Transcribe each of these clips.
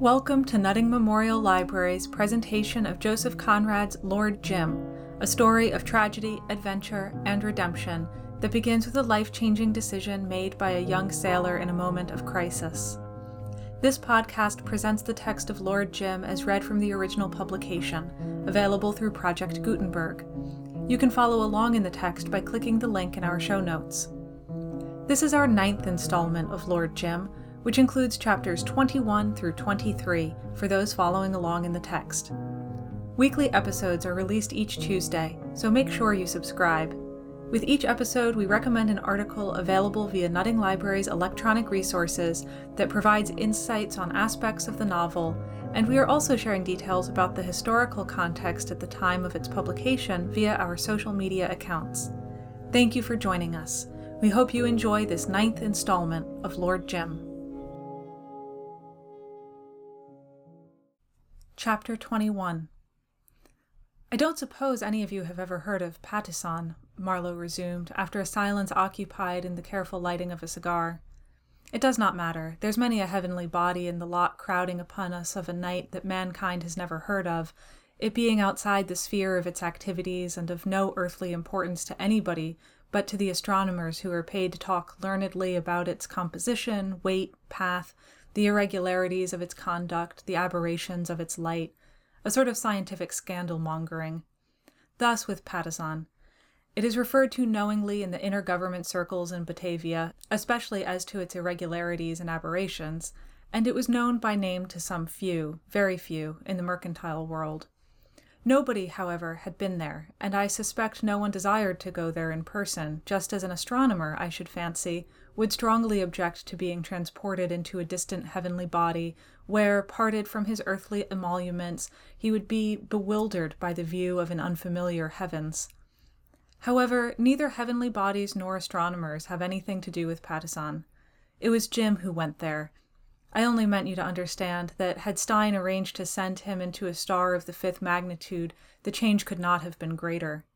Welcome to Nutting Memorial Library's presentation of Joseph Conrad's Lord Jim, a story of tragedy, adventure, and redemption that begins with a life changing decision made by a young sailor in a moment of crisis. This podcast presents the text of Lord Jim as read from the original publication, available through Project Gutenberg. You can follow along in the text by clicking the link in our show notes. This is our ninth installment of Lord Jim which includes chapters 21 through 23 for those following along in the text. Weekly episodes are released each Tuesday, so make sure you subscribe. With each episode, we recommend an article available via Nutting Library's electronic resources that provides insights on aspects of the novel, and we are also sharing details about the historical context at the time of its publication via our social media accounts. Thank you for joining us. We hope you enjoy this ninth installment of Lord Jim. Chapter 21 I don't suppose any of you have ever heard of Patusan, Marlowe resumed, after a silence occupied in the careful lighting of a cigar. It does not matter. There's many a heavenly body in the lot crowding upon us of a night that mankind has never heard of, it being outside the sphere of its activities and of no earthly importance to anybody but to the astronomers who are paid to talk learnedly about its composition, weight, path, the irregularities of its conduct, the aberrations of its light, a sort of scientific scandal mongering. Thus with Patusan. It is referred to knowingly in the inner government circles in Batavia, especially as to its irregularities and aberrations, and it was known by name to some few, very few, in the mercantile world. Nobody, however, had been there, and I suspect no one desired to go there in person, just as an astronomer, I should fancy, would strongly object to being transported into a distant heavenly body, where, parted from his earthly emoluments, he would be bewildered by the view of an unfamiliar heavens. However, neither heavenly bodies nor astronomers have anything to do with Patusan. It was Jim who went there, I only meant you to understand that had Stein arranged to send him into a star of the fifth magnitude, the change could not have been greater.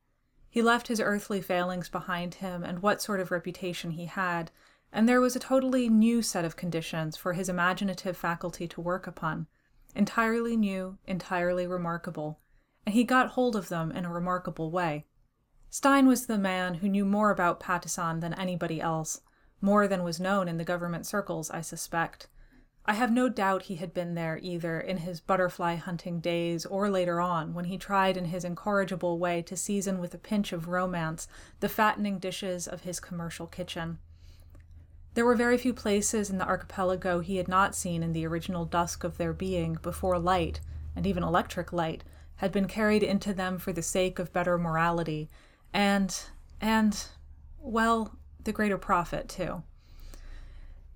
He left his earthly failings behind him and what sort of reputation he had, and there was a totally new set of conditions for his imaginative faculty to work upon. Entirely new, entirely remarkable, and he got hold of them in a remarkable way. Stein was the man who knew more about Patusan than anybody else, more than was known in the government circles, I suspect. I have no doubt he had been there either in his butterfly hunting days or later on when he tried in his incorrigible way to season with a pinch of romance the fattening dishes of his commercial kitchen. There were very few places in the archipelago he had not seen in the original dusk of their being before light, and even electric light, had been carried into them for the sake of better morality, and, and, well, the greater profit, too.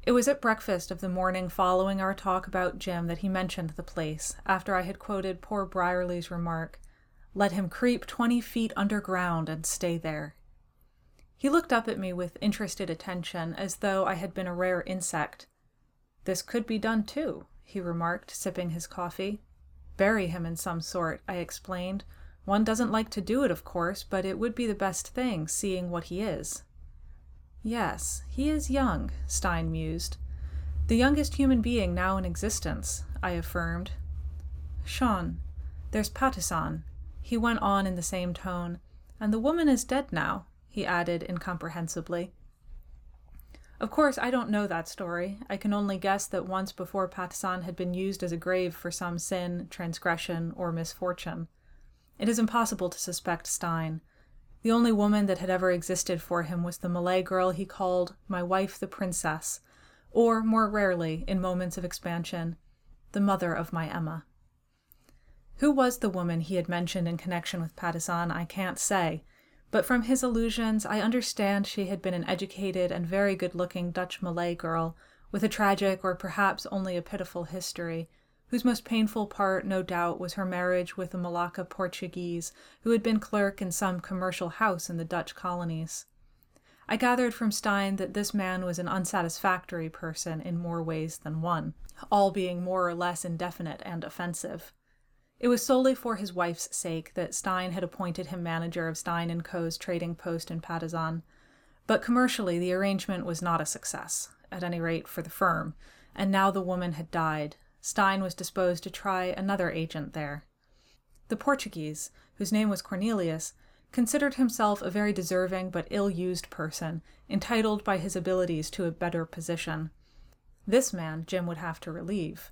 It was at breakfast of the morning following our talk about Jim that he mentioned the place, after I had quoted poor Brierly's remark, Let him creep twenty feet underground and stay there. He looked up at me with interested attention, as though I had been a rare insect. This could be done too, he remarked, sipping his coffee. Bury him in some sort, I explained. One doesn't like to do it, of course, but it would be the best thing, seeing what he is. Yes, he is young, Stein mused. The youngest human being now in existence, I affirmed. Schön, there's Patusan, he went on in the same tone, and the woman is dead now, he added incomprehensibly. Of course, I don't know that story. I can only guess that once before Patusan had been used as a grave for some sin, transgression, or misfortune. It is impossible to suspect Stein. The only woman that had ever existed for him was the Malay girl he called my wife the princess, or, more rarely, in moments of expansion, the mother of my Emma. Who was the woman he had mentioned in connection with Patusan, I can't say, but from his allusions I understand she had been an educated and very good looking Dutch Malay girl with a tragic or perhaps only a pitiful history, whose most painful part, no doubt, was her marriage with a Malacca Portuguese who had been clerk in some commercial house in the Dutch colonies. I gathered from Stein that this man was an unsatisfactory person in more ways than one, all being more or less indefinite and offensive. It was solely for his wife's sake that Stein had appointed him manager of Stein & Co.'s trading post in Patusan, but commercially the arrangement was not a success, at any rate for the firm, and now the woman had died, Stein was disposed to try another agent there. The Portuguese, whose name was Cornelius, considered himself a very deserving but ill used person, entitled by his abilities to a better position. This man Jim would have to relieve.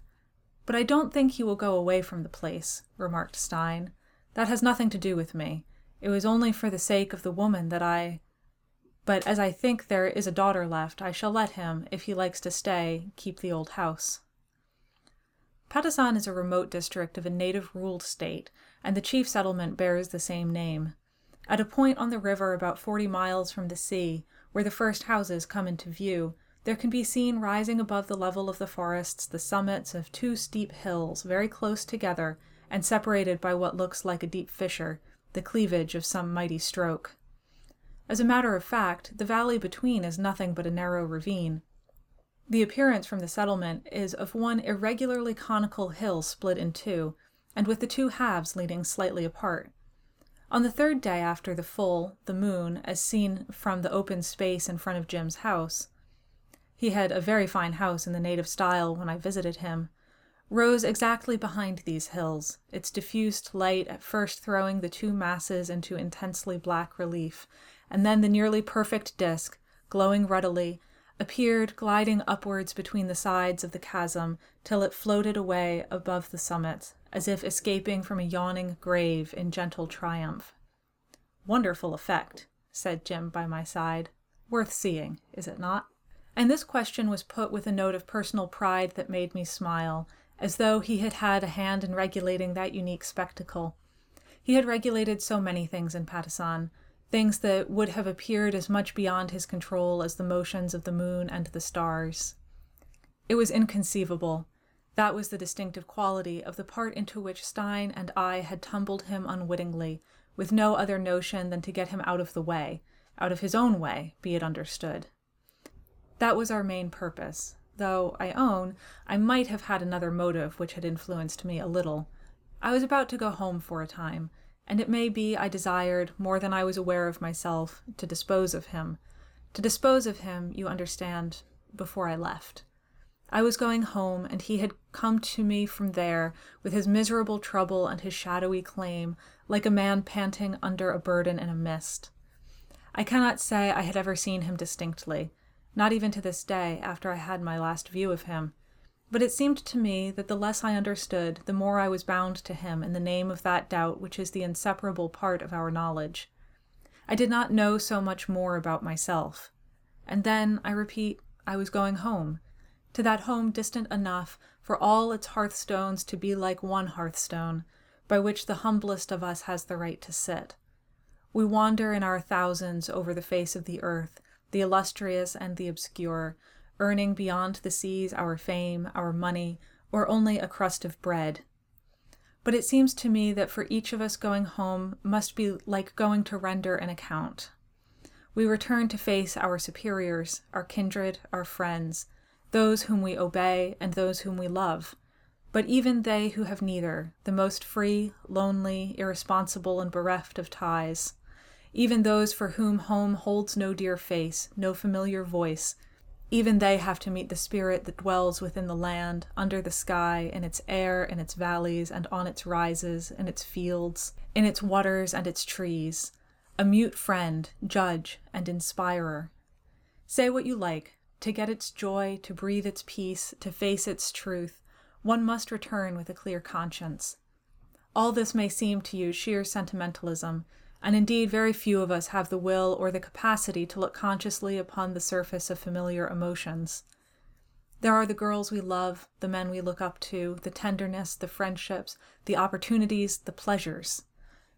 But I don't think he will go away from the place, remarked Stein. That has nothing to do with me. It was only for the sake of the woman that I. But as I think there is a daughter left, I shall let him, if he likes to stay, keep the old house. Patusan is a remote district of a native ruled state, and the chief settlement bears the same name. At a point on the river about forty miles from the sea, where the first houses come into view, there can be seen rising above the level of the forests the summits of two steep hills very close together and separated by what looks like a deep fissure, the cleavage of some mighty stroke. As a matter of fact, the valley between is nothing but a narrow ravine. The appearance from the settlement is of one irregularly conical hill split in two, and with the two halves leaning slightly apart. On the third day after the full, the moon, as seen from the open space in front of Jim's house, he had a very fine house in the native style when I visited him, rose exactly behind these hills, its diffused light at first throwing the two masses into intensely black relief, and then the nearly perfect disk, glowing ruddily, appeared gliding upwards between the sides of the chasm till it floated away above the summit, as if escaping from a yawning grave in gentle triumph. Wonderful effect, said Jim by my side. Worth seeing, is it not? And this question was put with a note of personal pride that made me smile, as though he had had a hand in regulating that unique spectacle. He had regulated so many things in Patusan, things that would have appeared as much beyond his control as the motions of the moon and the stars. It was inconceivable. That was the distinctive quality of the part into which Stein and I had tumbled him unwittingly, with no other notion than to get him out of the way, out of his own way, be it understood. That was our main purpose, though I own I might have had another motive which had influenced me a little. I was about to go home for a time, and it may be I desired, more than I was aware of myself, to dispose of him. To dispose of him, you understand, before I left. I was going home, and he had come to me from there with his miserable trouble and his shadowy claim, like a man panting under a burden in a mist. I cannot say I had ever seen him distinctly not even to this day after I had my last view of him. But it seemed to me that the less I understood, the more I was bound to him in the name of that doubt which is the inseparable part of our knowledge. I did not know so much more about myself. And then, I repeat, I was going home, to that home distant enough for all its hearthstones to be like one hearthstone, by which the humblest of us has the right to sit. We wander in our thousands over the face of the earth, the illustrious and the obscure, earning beyond the seas our fame, our money, or only a crust of bread. But it seems to me that for each of us going home must be like going to render an account. We return to face our superiors, our kindred, our friends, those whom we obey and those whom we love. But even they who have neither, the most free, lonely, irresponsible, and bereft of ties, even those for whom home holds no dear face, no familiar voice, even they have to meet the spirit that dwells within the land, under the sky, in its air, in its valleys, and on its rises, in its fields, in its waters and its trees, a mute friend, judge, and inspirer. Say what you like, to get its joy, to breathe its peace, to face its truth, one must return with a clear conscience. All this may seem to you sheer sentimentalism, and indeed very few of us have the will or the capacity to look consciously upon the surface of familiar emotions. There are the girls we love, the men we look up to, the tenderness, the friendships, the opportunities, the pleasures.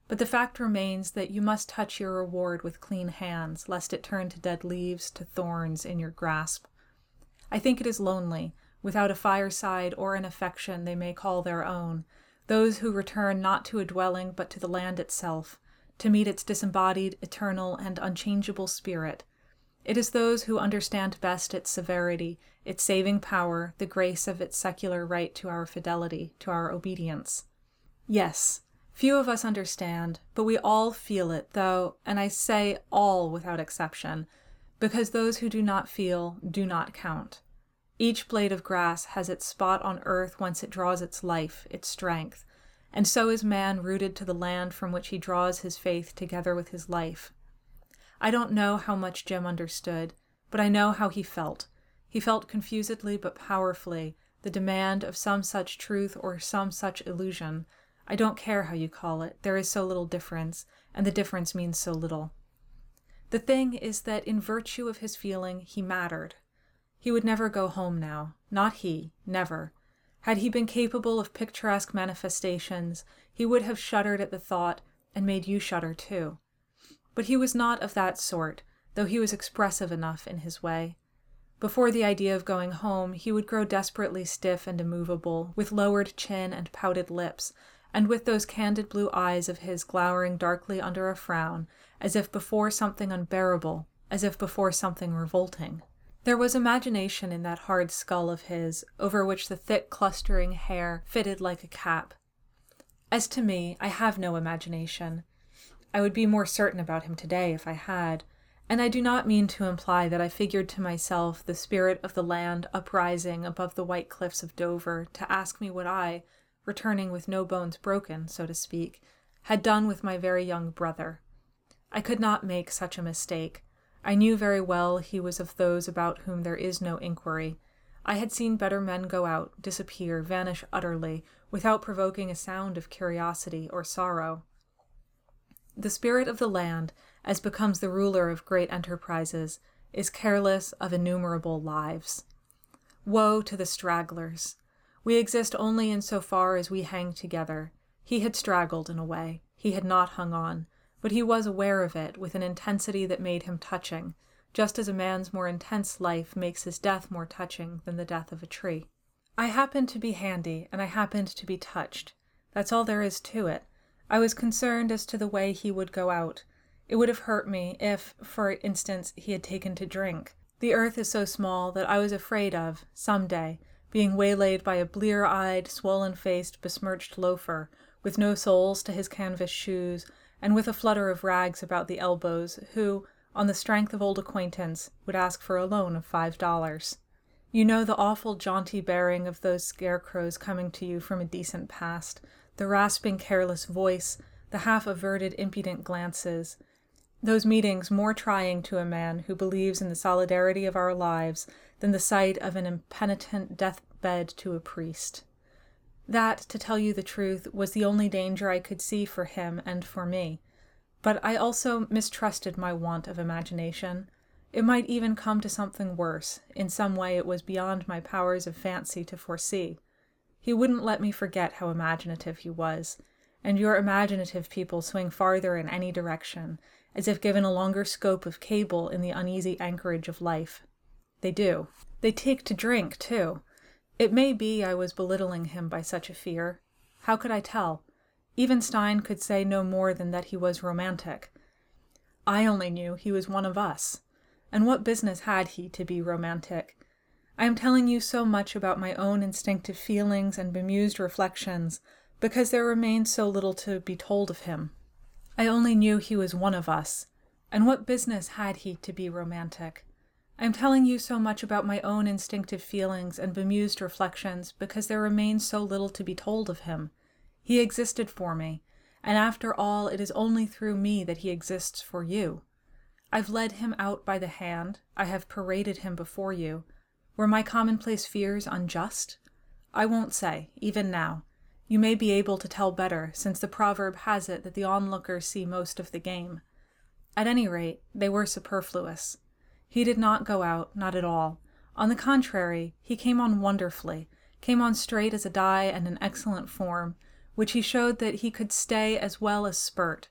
But the fact remains that you must touch your reward with clean hands, lest it turn to dead leaves, to thorns in your grasp. I think it is lonely, without a fireside or an affection they may call their own, those who return not to a dwelling but to the land itself, to meet its disembodied, eternal, and unchangeable spirit. It is those who understand best its severity, its saving power, the grace of its secular right to our fidelity, to our obedience. Yes, few of us understand, but we all feel it, though, and I say all without exception, because those who do not feel do not count. Each blade of grass has its spot on earth whence it draws its life, its strength, and so is man rooted to the land from which he draws his faith together with his life. I don't know how much Jim understood, but I know how he felt. He felt confusedly but powerfully the demand of some such truth or some such illusion. I don't care how you call it, there is so little difference, and the difference means so little. The thing is that in virtue of his feeling, he mattered. He would never go home now. Not he, never. Had he been capable of picturesque manifestations, he would have shuddered at the thought, and made you shudder too. But he was not of that sort, though he was expressive enough in his way. Before the idea of going home, he would grow desperately stiff and immovable, with lowered chin and pouted lips, and with those candid blue eyes of his glowering darkly under a frown, as if before something unbearable, as if before something revolting. There was imagination in that hard skull of his, over which the thick clustering hair fitted like a cap. As to me, I have no imagination. I would be more certain about him today if I had, and I do not mean to imply that I figured to myself the spirit of the land uprising above the white cliffs of Dover to ask me what I, returning with no bones broken, so to speak, had done with my very young brother. I could not make such a mistake. I knew very well he was of those about whom there is no inquiry. I had seen better men go out, disappear, vanish utterly, without provoking a sound of curiosity or sorrow. The spirit of the land, as becomes the ruler of great enterprises, is careless of innumerable lives. Woe to the stragglers! We exist only in so far as we hang together. He had straggled in a way. He had not hung on but he was aware of it with an intensity that made him touching, just as a man's more intense life makes his death more touching than the death of a tree. I happened to be handy, and I happened to be touched. That's all there is to it. I was concerned as to the way he would go out. It would have hurt me if, for instance, he had taken to drink. The earth is so small that I was afraid of, some day, being waylaid by a blear eyed, swollen faced, besmirched loafer, with no soles to his canvas shoes, and with a flutter of rags about the elbows, who, on the strength of old acquaintance, would ask for a loan of five dollars. You know the awful jaunty bearing of those scarecrows coming to you from a decent past, the rasping careless voice, the half averted impudent glances, those meetings more trying to a man who believes in the solidarity of our lives than the sight of an impenitent deathbed to a priest. That, to tell you the truth, was the only danger I could see for him and for me. But I also mistrusted my want of imagination. It might even come to something worse, in some way it was beyond my powers of fancy to foresee. He wouldn't let me forget how imaginative he was, and your imaginative people swing farther in any direction, as if given a longer scope of cable in the uneasy anchorage of life. They do. They take to drink, too. It may be I was belittling him by such a fear. How could I tell? Even Stein could say no more than that he was romantic. I only knew he was one of us. And what business had he to be romantic? I am telling you so much about my own instinctive feelings and bemused reflections because there remains so little to be told of him. I only knew he was one of us. And what business had he to be romantic? I am telling you so much about my own instinctive feelings and bemused reflections because there remains so little to be told of him. He existed for me, and after all, it is only through me that he exists for you. I've led him out by the hand, I have paraded him before you. Were my commonplace fears unjust? I won't say, even now. You may be able to tell better, since the proverb has it that the onlookers see most of the game. At any rate, they were superfluous. He did not go out, not at all. On the contrary, he came on wonderfully, came on straight as a die and in excellent form, which he showed that he could stay as well as spurt.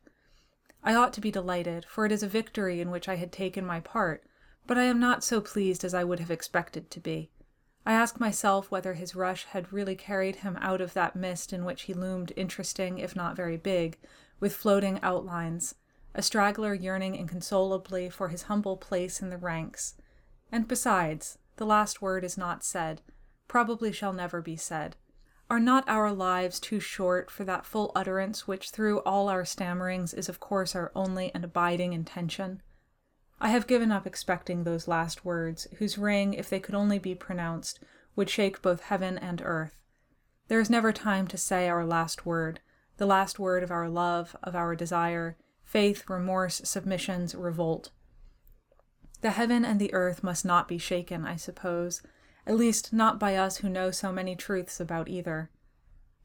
I ought to be delighted, for it is a victory in which I had taken my part, but I am not so pleased as I would have expected to be. I ask myself whether his rush had really carried him out of that mist in which he loomed interesting, if not very big, with floating outlines, a straggler yearning inconsolably for his humble place in the ranks. And besides, the last word is not said, probably shall never be said. Are not our lives too short for that full utterance which through all our stammerings is of course our only and abiding intention? I have given up expecting those last words, whose ring, if they could only be pronounced, would shake both heaven and earth. There is never time to say our last word, the last word of our love, of our desire, faith, remorse, submissions, revolt. The heaven and the earth must not be shaken, I suppose, at least not by us who know so many truths about either.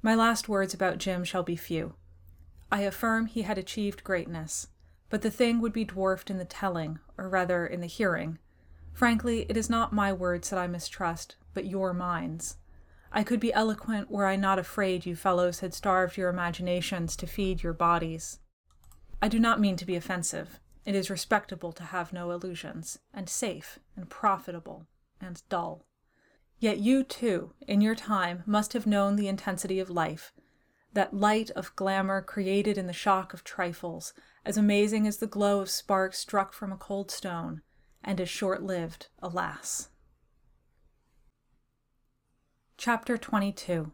My last words about Jim shall be few. I affirm he had achieved greatness, but the thing would be dwarfed in the telling, or rather in the hearing. Frankly, it is not my words that I mistrust, but your minds. I could be eloquent were I not afraid you fellows had starved your imaginations to feed your bodies. I do not mean to be offensive. It is respectable to have no illusions, and safe, and profitable, and dull. Yet you, too, in your time, must have known the intensity of life, that light of glamour created in the shock of trifles, as amazing as the glow of sparks struck from a cold stone, and as short lived, alas. Chapter 22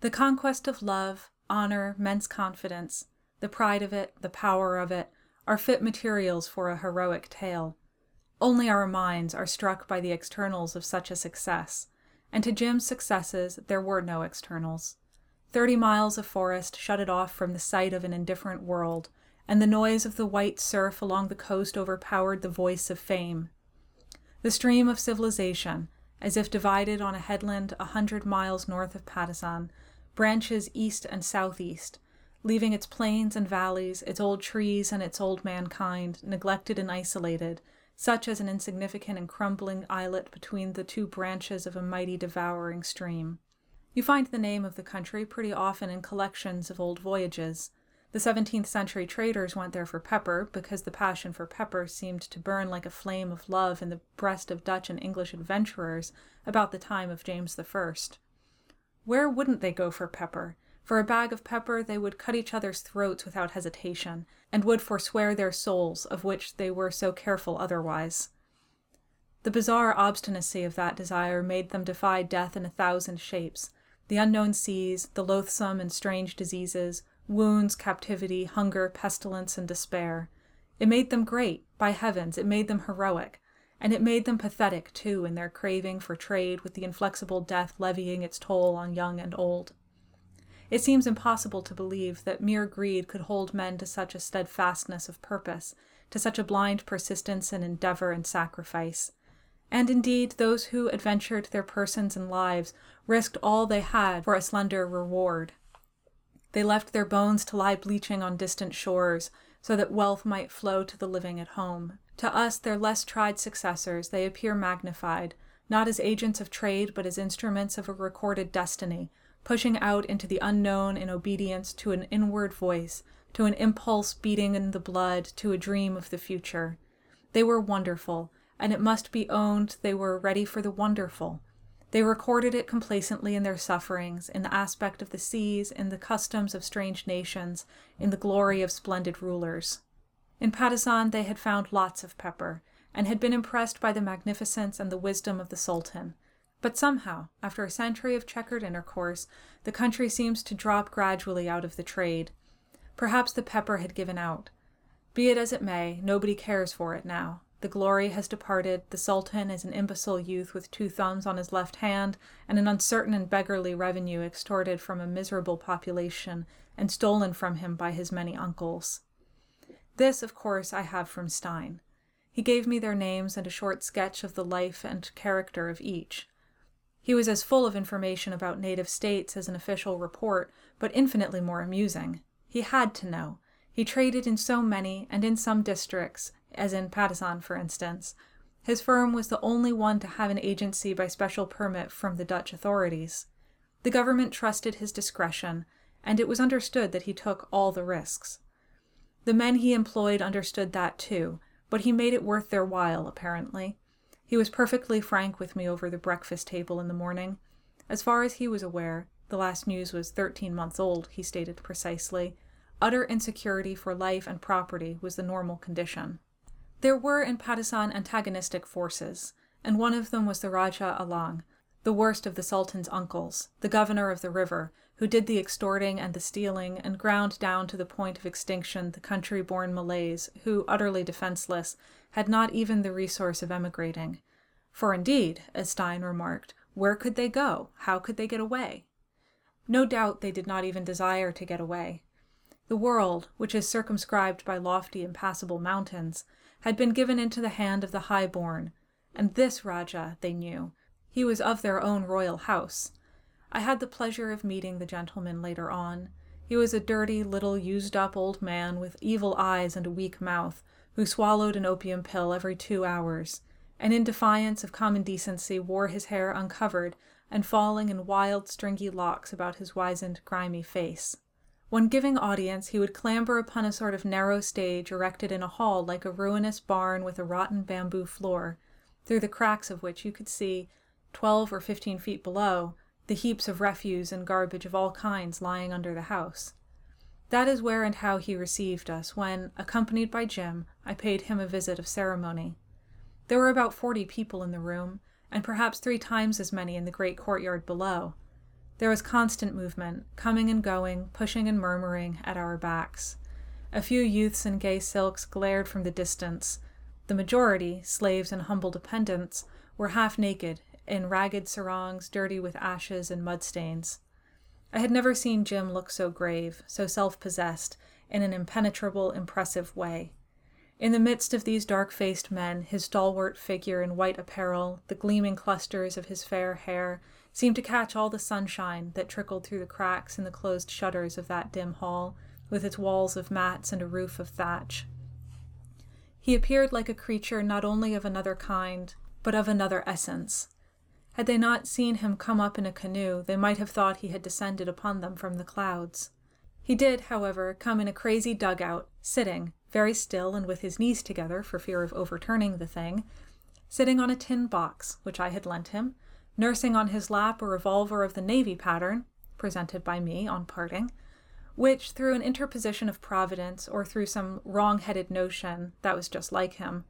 The conquest of love, honor, men's confidence, the pride of it, the power of it, are fit materials for a heroic tale. Only our minds are struck by the externals of such a success, and to Jim's successes there were no externals. Thirty miles of forest shut it off from the sight of an indifferent world, and the noise of the white surf along the coast overpowered the voice of fame. The stream of civilization, as if divided on a headland a hundred miles north of Patusan, branches east and southeast, leaving its plains and valleys, its old trees and its old mankind, neglected and isolated, such as an insignificant and crumbling islet between the two branches of a mighty devouring stream. You find the name of the country pretty often in collections of old voyages. The 17th century traders went there for pepper because the passion for pepper seemed to burn like a flame of love in the breast of Dutch and English adventurers about the time of James I. Where wouldn't they go for pepper? For a bag of pepper, they would cut each other's throats without hesitation, and would forswear their souls, of which they were so careful otherwise. The bizarre obstinacy of that desire made them defy death in a thousand shapes the unknown seas, the loathsome and strange diseases, wounds, captivity, hunger, pestilence, and despair. It made them great, by heavens, it made them heroic, and it made them pathetic, too, in their craving for trade with the inflexible death levying its toll on young and old. It seems impossible to believe that mere greed could hold men to such a steadfastness of purpose, to such a blind persistence in endeavor and sacrifice. And indeed, those who adventured their persons and lives risked all they had for a slender reward. They left their bones to lie bleaching on distant shores, so that wealth might flow to the living at home. To us, their less tried successors, they appear magnified, not as agents of trade, but as instruments of a recorded destiny, pushing out into the unknown in obedience to an inward voice, to an impulse beating in the blood, to a dream of the future. They were wonderful, and it must be owned they were ready for the wonderful. They recorded it complacently in their sufferings, in the aspect of the seas, in the customs of strange nations, in the glory of splendid rulers. In Patusan they had found lots of pepper, and had been impressed by the magnificence and the wisdom of the Sultan, but somehow, after a century of checkered intercourse, the country seems to drop gradually out of the trade. Perhaps the pepper had given out. Be it as it may, nobody cares for it now. The glory has departed. The Sultan is an imbecile youth with two thumbs on his left hand and an uncertain and beggarly revenue extorted from a miserable population and stolen from him by his many uncles. This, of course, I have from Stein. He gave me their names and a short sketch of the life and character of each. He was as full of information about native states as an official report, but infinitely more amusing. He had to know. He traded in so many, and in some districts, as in Patusan, for instance. His firm was the only one to have an agency by special permit from the Dutch authorities. The government trusted his discretion, and it was understood that he took all the risks. The men he employed understood that too, but he made it worth their while, apparently. He was perfectly frank with me over the breakfast table in the morning. As far as he was aware, the last news was 13 months old, he stated precisely. Utter insecurity for life and property was the normal condition. There were in Patusan antagonistic forces, and one of them was the Rajah Alang, the worst of the Sultan's uncles, the governor of the river, who did the extorting and the stealing and ground down to the point of extinction the country born Malays who, utterly defenseless, had not even the resource of emigrating. For indeed, as Stein remarked, where could they go? How could they get away? No doubt they did not even desire to get away. The world, which is circumscribed by lofty impassable mountains, had been given into the hand of the high-born, and this Rajah, they knew, he was of their own royal house. I had the pleasure of meeting the gentleman later on. He was a dirty, little, used up old man with evil eyes and a weak mouth, who swallowed an opium pill every two hours, and in defiance of common decency wore his hair uncovered and falling in wild, stringy locks about his wizened, grimy face. When giving audience, he would clamber upon a sort of narrow stage erected in a hall like a ruinous barn with a rotten bamboo floor, through the cracks of which you could see, twelve or fifteen feet below, the heaps of refuse and garbage of all kinds lying under the house. That is where and how he received us when, accompanied by Jim, I paid him a visit of ceremony. There were about forty people in the room, and perhaps three times as many in the great courtyard below. There was constant movement, coming and going, pushing and murmuring, at our backs. A few youths in gay silks glared from the distance. The majority, slaves and humble dependents, were half naked, in ragged sarongs dirty with ashes and mud stains. I had never seen Jim look so grave, so self possessed, in an impenetrable, impressive way. In the midst of these dark faced men, his stalwart figure in white apparel, the gleaming clusters of his fair hair, seemed to catch all the sunshine that trickled through the cracks in the closed shutters of that dim hall, with its walls of mats and a roof of thatch. He appeared like a creature not only of another kind, but of another essence, had they not seen him come up in a canoe, they might have thought he had descended upon them from the clouds. He did, however, come in a crazy dugout, sitting, very still and with his knees together for fear of overturning the thing, sitting on a tin box, which I had lent him, nursing on his lap a revolver of the navy pattern, presented by me on parting, which, through an interposition of Providence or through some wrong headed notion that was just like him,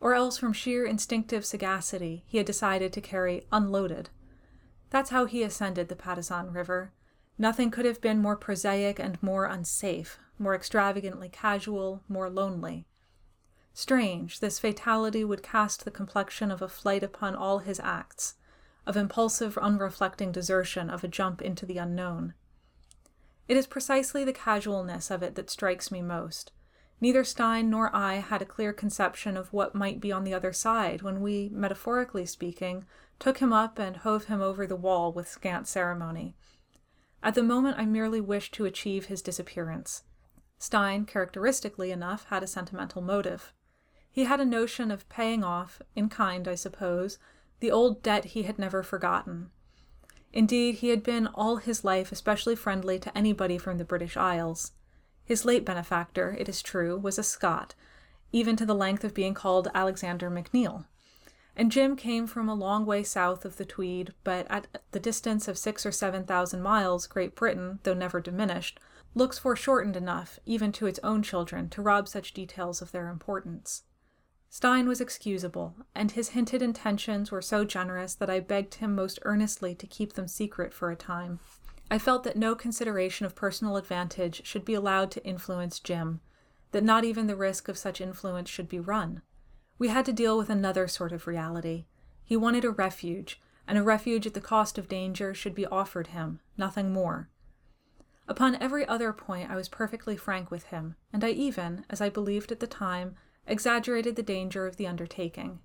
or else from sheer instinctive sagacity he had decided to carry unloaded. That's how he ascended the Patusan River. Nothing could have been more prosaic and more unsafe, more extravagantly casual, more lonely. Strange, this fatality would cast the complexion of a flight upon all his acts, of impulsive, unreflecting desertion, of a jump into the unknown. It is precisely the casualness of it that strikes me most. Neither Stein nor I had a clear conception of what might be on the other side when we, metaphorically speaking, took him up and hove him over the wall with scant ceremony. At the moment, I merely wished to achieve his disappearance. Stein, characteristically enough, had a sentimental motive. He had a notion of paying off, in kind, I suppose, the old debt he had never forgotten. Indeed, he had been all his life especially friendly to anybody from the British Isles. His late benefactor, it is true, was a Scot, even to the length of being called Alexander McNeil. And Jim came from a long way south of the Tweed, but at the distance of six or seven thousand miles, Great Britain, though never diminished, looks foreshortened enough, even to its own children, to rob such details of their importance. Stein was excusable, and his hinted intentions were so generous that I begged him most earnestly to keep them secret for a time. I felt that no consideration of personal advantage should be allowed to influence Jim, that not even the risk of such influence should be run. We had to deal with another sort of reality. He wanted a refuge, and a refuge at the cost of danger should be offered him, nothing more. Upon every other point, I was perfectly frank with him, and I even, as I believed at the time, exaggerated the danger of the undertaking.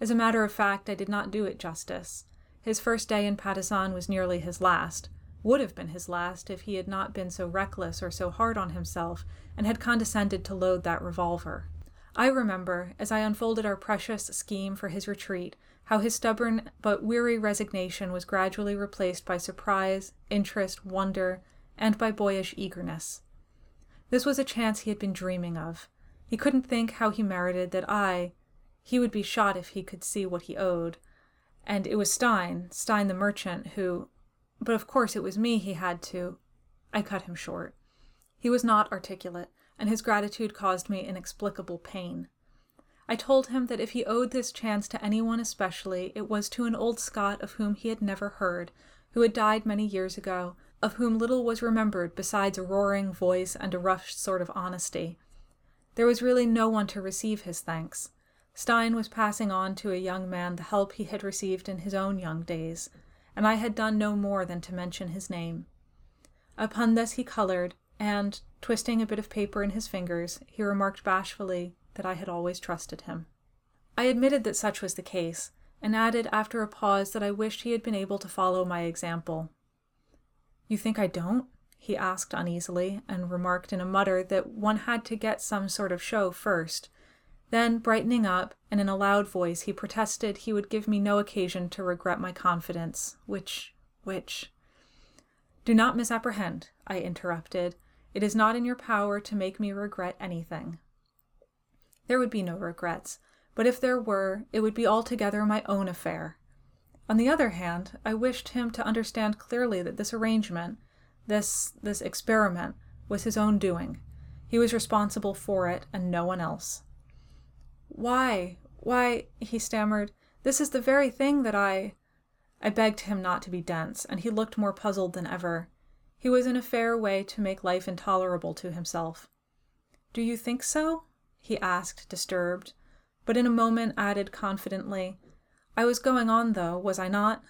As a matter of fact, I did not do it justice. His first day in Patusan was nearly his last, would have been his last if he had not been so reckless or so hard on himself and had condescended to load that revolver. I remember, as I unfolded our precious scheme for his retreat, how his stubborn but weary resignation was gradually replaced by surprise, interest, wonder, and by boyish eagerness. This was a chance he had been dreaming of. He couldn't think how he merited that I, he would be shot if he could see what he owed. And it was Stein, Stein the merchant, who, but of course it was me he had to. I cut him short. He was not articulate, and his gratitude caused me inexplicable pain. I told him that if he owed this chance to anyone especially, it was to an old Scot of whom he had never heard, who had died many years ago, of whom little was remembered besides a roaring voice and a rough sort of honesty. There was really no one to receive his thanks. Stein was passing on to a young man the help he had received in his own young days, and I had done no more than to mention his name. Upon this he colored, and, twisting a bit of paper in his fingers, he remarked bashfully that I had always trusted him. I admitted that such was the case, and added after a pause that I wished he had been able to follow my example. You think I don't? he asked uneasily, and remarked in a mutter that one had to get some sort of show first. Then, brightening up, and in a loud voice, he protested he would give me no occasion to regret my confidence, which, which. Do not misapprehend, I interrupted. It is not in your power to make me regret anything. There would be no regrets, but if there were, it would be altogether my own affair. On the other hand, I wished him to understand clearly that this arrangement, this this experiment, was his own doing. He was responsible for it, and no one else. Why, why, he stammered, this is the very thing that I. I begged him not to be dense, and he looked more puzzled than ever. He was in a fair way to make life intolerable to himself. Do you think so? he asked, disturbed, but in a moment added confidently, I was going on, though, was I not?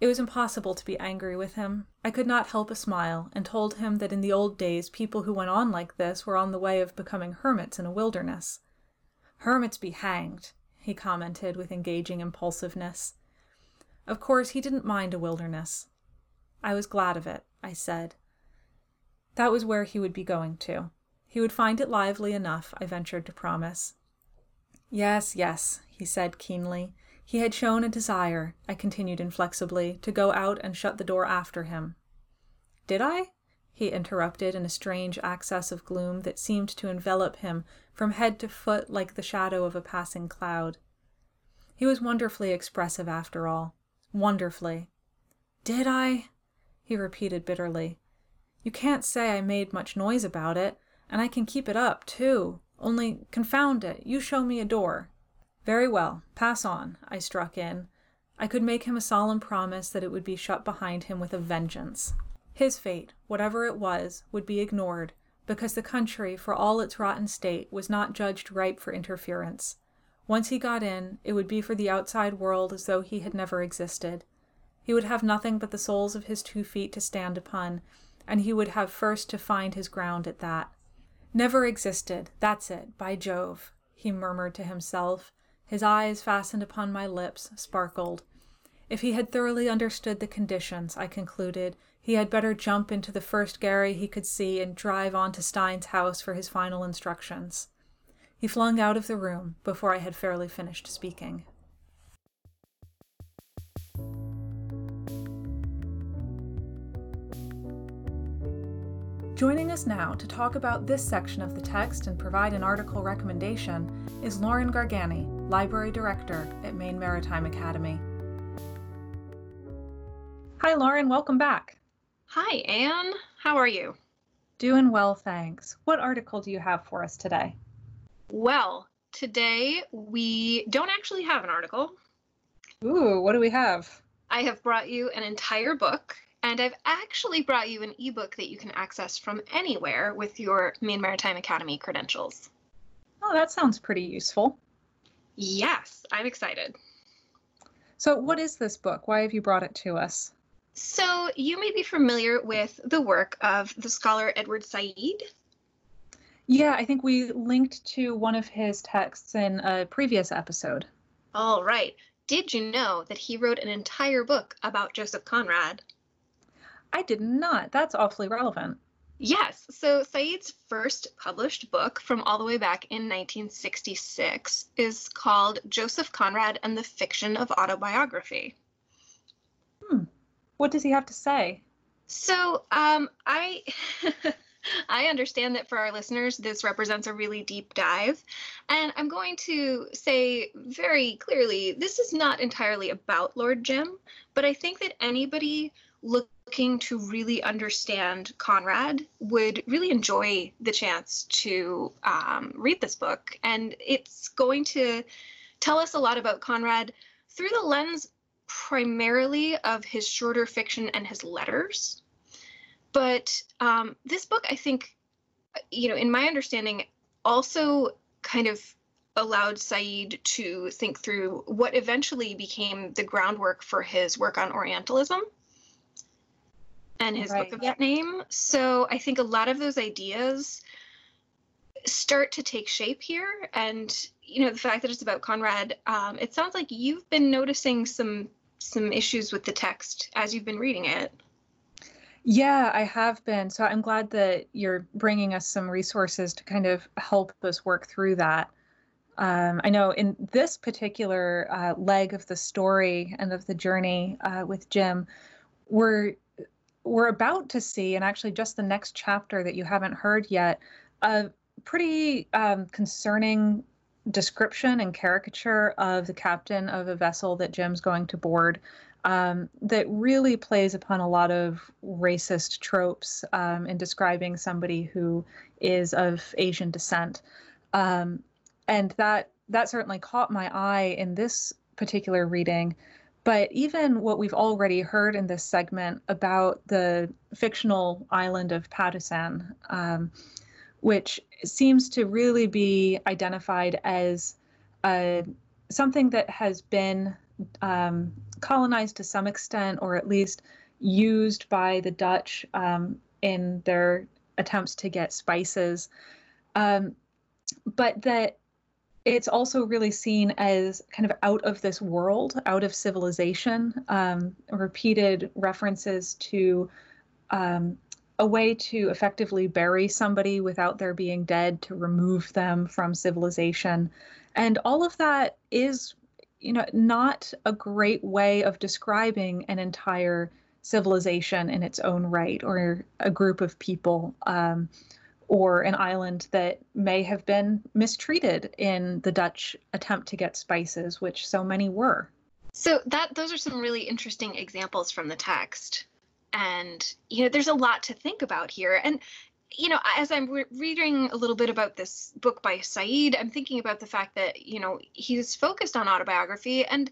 It was impossible to be angry with him. I could not help a smile, and told him that in the old days people who went on like this were on the way of becoming hermits in a wilderness. Hermits be hanged, he commented with engaging impulsiveness. Of course, he didn't mind a wilderness. I was glad of it, I said. That was where he would be going to. He would find it lively enough, I ventured to promise. Yes, yes, he said keenly. He had shown a desire, I continued inflexibly, to go out and shut the door after him. Did I? he interrupted in a strange access of gloom that seemed to envelop him from head to foot like the shadow of a passing cloud. He was wonderfully expressive after all. Wonderfully. Did I? he repeated bitterly. You can't say I made much noise about it. And I can keep it up, too. Only, confound it, you show me a door. Very well, pass on, I struck in. I could make him a solemn promise that it would be shut behind him with a vengeance. His fate, whatever it was, would be ignored, because the country, for all its rotten state, was not judged ripe for interference. Once he got in, it would be for the outside world as though he had never existed. He would have nothing but the soles of his two feet to stand upon, and he would have first to find his ground at that. Never existed, that's it, by Jove, he murmured to himself. His eyes, fastened upon my lips, sparkled. If he had thoroughly understood the conditions, I concluded, he had better jump into the first gharry he could see and drive on to Stein's house for his final instructions. He flung out of the room before I had fairly finished speaking. Joining us now to talk about this section of the text and provide an article recommendation is Lauren Gargani, Library Director at Maine Maritime Academy. Hi, Lauren, welcome back. Hi, Anne. How are you? Doing well, thanks. What article do you have for us today? Well, today we don't actually have an article. Ooh, what do we have? I have brought you an entire book and I've actually brought you an ebook that you can access from anywhere with your Maine Maritime Academy credentials. Oh, that sounds pretty useful. Yes, I'm excited. So, what is this book? Why have you brought it to us? So, you may be familiar with the work of the scholar Edward Said. Yeah, I think we linked to one of his texts in a previous episode. All right. Did you know that he wrote an entire book about Joseph Conrad? I did not. That's awfully relevant. Yes. So Said's first published book from all the way back in 1966 is called Joseph Conrad and the Fiction of Autobiography. What does he have to say? So um, I. I understand that for our listeners, this represents a really deep dive. And I'm going to say very clearly this is not entirely about Lord Jim, but I think that anybody look looking to really understand Conrad would really enjoy the chance to um, read this book. And it's going to tell us a lot about Conrad through the lens primarily of his shorter fiction and his letters. But um, this book, I think, you know, in my understanding, also kind of allowed Said to think through what eventually became the groundwork for his work on Orientalism and his right. book of that name. So I think a lot of those ideas start to take shape here. And you know, the fact that it's about Conrad, um, it sounds like you've been noticing some some issues with the text as you've been reading it. Yeah, I have been. So I'm glad that you're bringing us some resources to kind of help us work through that. Um, I know in this particular uh, leg of the story and of the journey uh, with Jim, we're we're about to see, and actually just the next chapter that you haven't heard yet, a pretty um, concerning description and caricature of the captain of a vessel that Jim's going to board um, that really plays upon a lot of racist tropes um, in describing somebody who is of Asian descent. Um, and that that certainly caught my eye in this particular reading. But even what we've already heard in this segment about the fictional island of Patusan, um, which seems to really be identified as uh, something that has been um, colonized to some extent, or at least used by the Dutch um, in their attempts to get spices. Um, but that it's also really seen as kind of out of this world, out of civilization. Um, repeated references to um, a way to effectively bury somebody without their being dead, to remove them from civilization. And all of that is, you know, not a great way of describing an entire civilization in its own right or a group of people. Um, or an island that may have been mistreated in the Dutch attempt to get spices, which so many were. So that those are some really interesting examples from the text. And you know, there's a lot to think about here. And you know, as I'm re- reading a little bit about this book by Said, I'm thinking about the fact that you know he's focused on autobiography and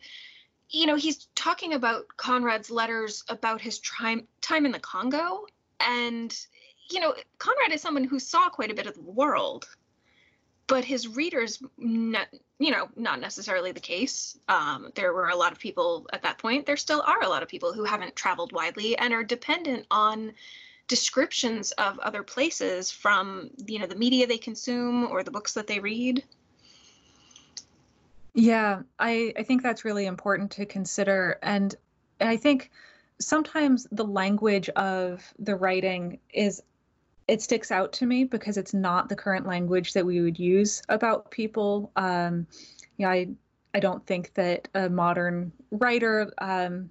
you know he's talking about Conrad's letters about his time time in the Congo and you know, Conrad is someone who saw quite a bit of the world, but his readers, you know, not necessarily the case. Um, there were a lot of people at that point. There still are a lot of people who haven't traveled widely and are dependent on descriptions of other places from, you know, the media they consume or the books that they read. Yeah, I, I think that's really important to consider. And I think sometimes the language of the writing is it sticks out to me because it's not the current language that we would use about people. Um, yeah, I I don't think that a modern writer um,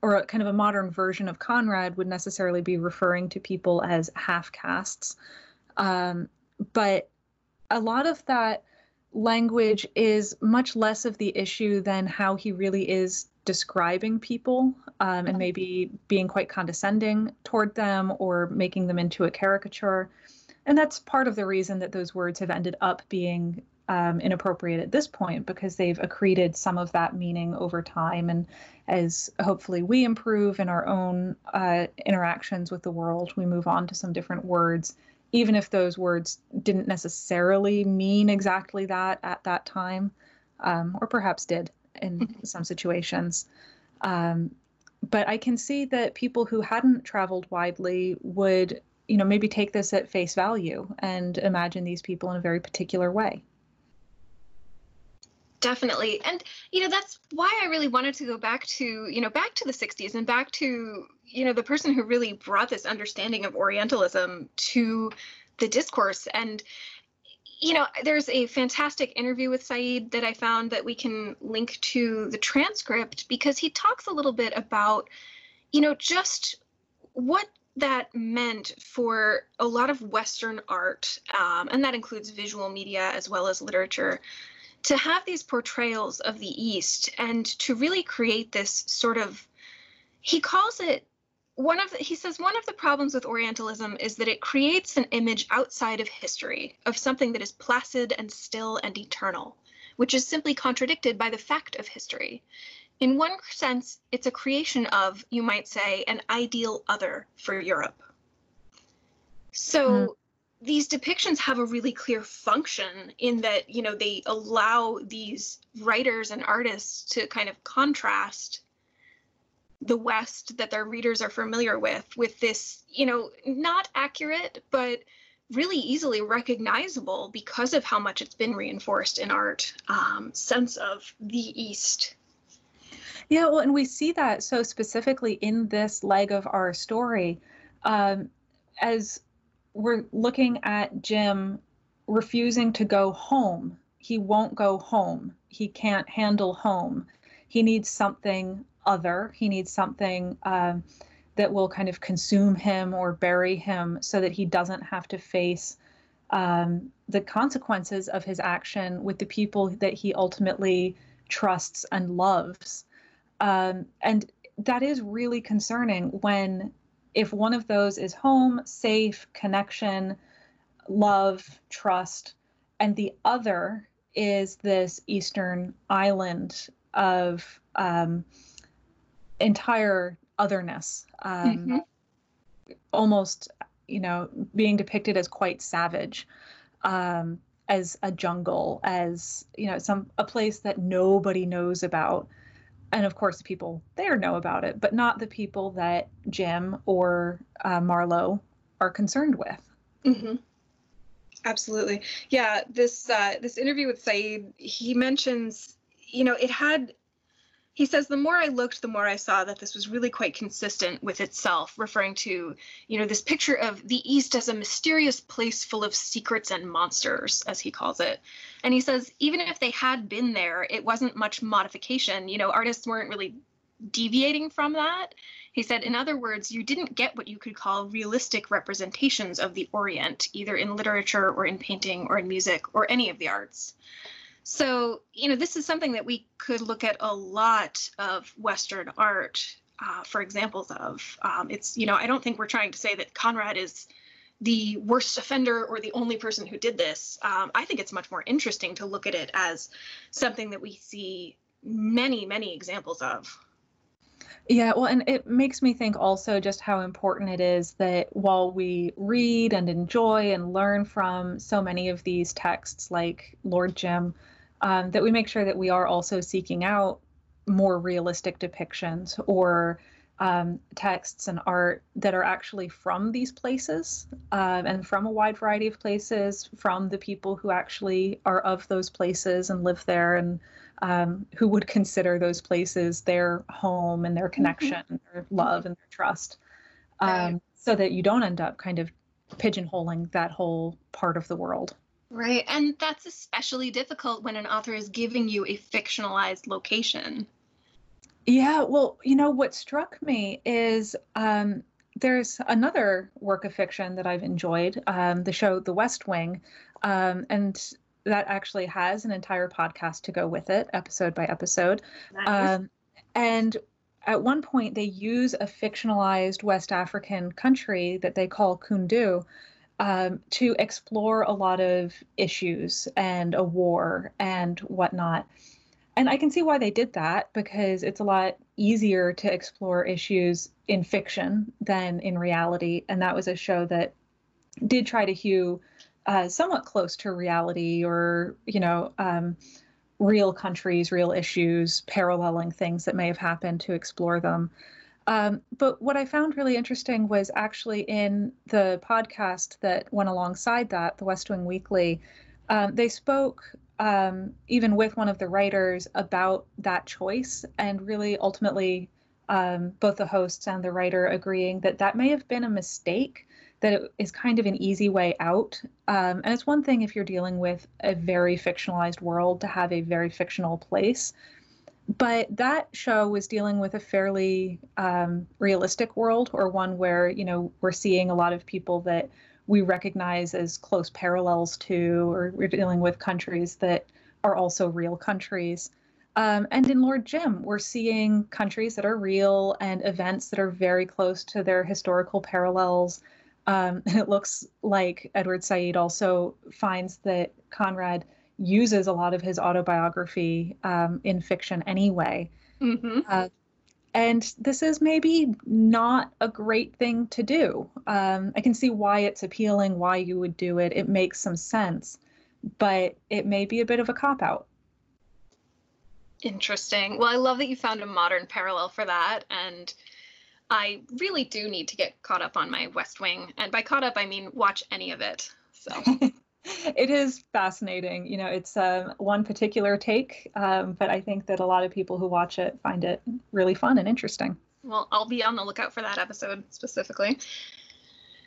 or a, kind of a modern version of Conrad would necessarily be referring to people as half castes. Um, but a lot of that language is much less of the issue than how he really is describing people um, and maybe being quite condescending toward them or making them into a caricature. And that's part of the reason that those words have ended up being um, inappropriate at this point because they've accreted some of that meaning over time. And as hopefully we improve in our own uh, interactions with the world, we move on to some different words, even if those words didn't necessarily mean exactly that at that time, um, or perhaps did in some situations. Um, but I can see that people who hadn't traveled widely would, you know, maybe take this at face value and imagine these people in a very particular way. Definitely. And, you know, that's why I really wanted to go back to, you know, back to the 60s and back to, you know, the person who really brought this understanding of Orientalism to the discourse. And, you know, there's a fantastic interview with Said that I found that we can link to the transcript because he talks a little bit about, you know, just what that meant for a lot of Western art, um, and that includes visual media as well as literature, to have these portrayals of the East and to really create this sort of, he calls it one of the, he says one of the problems with Orientalism is that it creates an image outside of history of something that is placid and still and eternal, which is simply contradicted by the fact of history. In one sense, it's a creation of, you might say, an ideal other for Europe. So mm. these depictions have a really clear function in that, you know, they allow these writers and artists to kind of contrast the West that their readers are familiar with, with this, you know, not accurate, but really easily recognizable because of how much it's been reinforced in art um, sense of the East. Yeah, well, and we see that so specifically in this leg of our story. Um, as we're looking at Jim refusing to go home, he won't go home. He can't handle home. He needs something other. He needs something um, that will kind of consume him or bury him so that he doesn't have to face um, the consequences of his action with the people that he ultimately trusts and loves. Um, and that is really concerning when, if one of those is home, safe, connection, love, trust, and the other is this Eastern island of um, entire otherness, um, mm-hmm. almost, you know, being depicted as quite savage, um, as a jungle, as you know, some a place that nobody knows about, and of course, the people there know about it, but not the people that Jim or uh, Marlowe are concerned with. Mm-hmm. Absolutely, yeah. This uh, this interview with Said, he mentions, you know, it had he says the more i looked the more i saw that this was really quite consistent with itself referring to you know this picture of the east as a mysterious place full of secrets and monsters as he calls it. And he says even if they had been there it wasn't much modification. You know artists weren't really deviating from that. He said in other words you didn't get what you could call realistic representations of the orient either in literature or in painting or in music or any of the arts so, you know, this is something that we could look at a lot of Western art uh, for examples of. Um, it's, you know, I don't think we're trying to say that Conrad is the worst offender or the only person who did this. Um, I think it's much more interesting to look at it as something that we see many, many examples of. Yeah, well, and it makes me think also just how important it is that while we read and enjoy and learn from so many of these texts, like Lord Jim, um, that we make sure that we are also seeking out more realistic depictions or um, texts and art that are actually from these places um, and from a wide variety of places, from the people who actually are of those places and live there and um, who would consider those places their home and their mm-hmm. connection, mm-hmm. their love and their trust, right. Um, so that you don't end up kind of pigeonholing that whole part of the world. Right. And that's especially difficult when an author is giving you a fictionalized location. Yeah. Well, you know, what struck me is um, there's another work of fiction that I've enjoyed, um, the show The West Wing. Um, and that actually has an entire podcast to go with it, episode by episode. Nice. Um, and at one point, they use a fictionalized West African country that they call Kundu um, to explore a lot of issues and a war and whatnot. And I can see why they did that because it's a lot easier to explore issues in fiction than in reality. And that was a show that did try to hew uh, somewhat close to reality or, you know, um, real countries, real issues, paralleling things that may have happened to explore them. Um, but what I found really interesting was actually in the podcast that went alongside that, the West Wing Weekly, um, they spoke um, even with one of the writers about that choice and really ultimately um, both the hosts and the writer agreeing that that may have been a mistake that it is kind of an easy way out. Um, and it's one thing if you're dealing with a very fictionalized world to have a very fictional place but that show was dealing with a fairly um, realistic world or one where you know we're seeing a lot of people that we recognize as close parallels to or we're dealing with countries that are also real countries Um, and in Lord Jim, we're seeing countries that are real and events that are very close to their historical parallels. Um, and it looks like Edward Said also finds that Conrad uses a lot of his autobiography um, in fiction anyway. Mm-hmm. Uh, and this is maybe not a great thing to do. Um, I can see why it's appealing, why you would do it. It makes some sense, but it may be a bit of a cop out. Interesting. Well, I love that you found a modern parallel for that. And I really do need to get caught up on my West Wing. And by caught up, I mean watch any of it. So. it is fascinating. You know, it's um, one particular take, um, but I think that a lot of people who watch it find it really fun and interesting. Well, I'll be on the lookout for that episode specifically.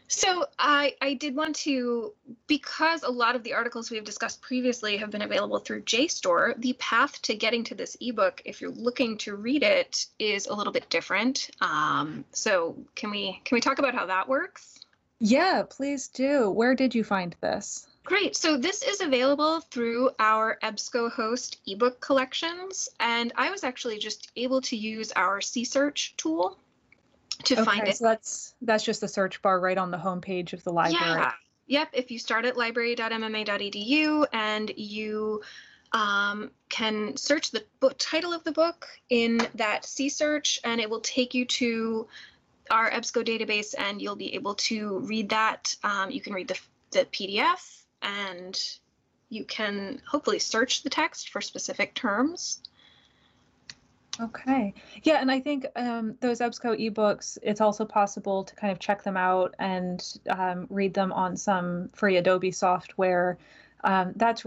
So I I did want to because a lot of the articles we have discussed previously have been available through JSTOR. The path to getting to this ebook, if you're looking to read it, is a little bit different. Um, so can we can we talk about how that works? Yeah, please do. Where did you find this? Great. So this is available through our EBSCOhost ebook collections, and I was actually just able to use our C-Search tool to okay, find it. So that's that's just the search bar right on the homepage of the library. Yeah. Yep. If you start at library.mma.edu and you um, can search the book title of the book in that C search, and it will take you to our EBSCO database, and you'll be able to read that. Um, you can read the the PDF, and you can hopefully search the text for specific terms. Okay. Yeah, and I think um, those EBSCO ebooks, it's also possible to kind of check them out and um, read them on some free Adobe software. Um, that's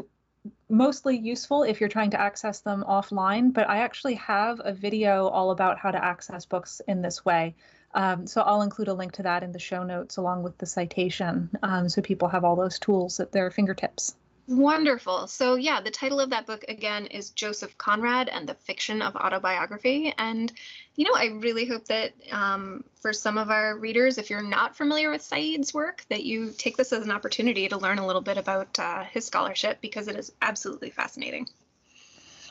mostly useful if you're trying to access them offline, but I actually have a video all about how to access books in this way. Um, so I'll include a link to that in the show notes along with the citation um, so people have all those tools at their fingertips. Wonderful. So, yeah, the title of that book again is Joseph Conrad and the Fiction of Autobiography. And, you know, I really hope that um, for some of our readers, if you're not familiar with Said's work, that you take this as an opportunity to learn a little bit about uh, his scholarship because it is absolutely fascinating.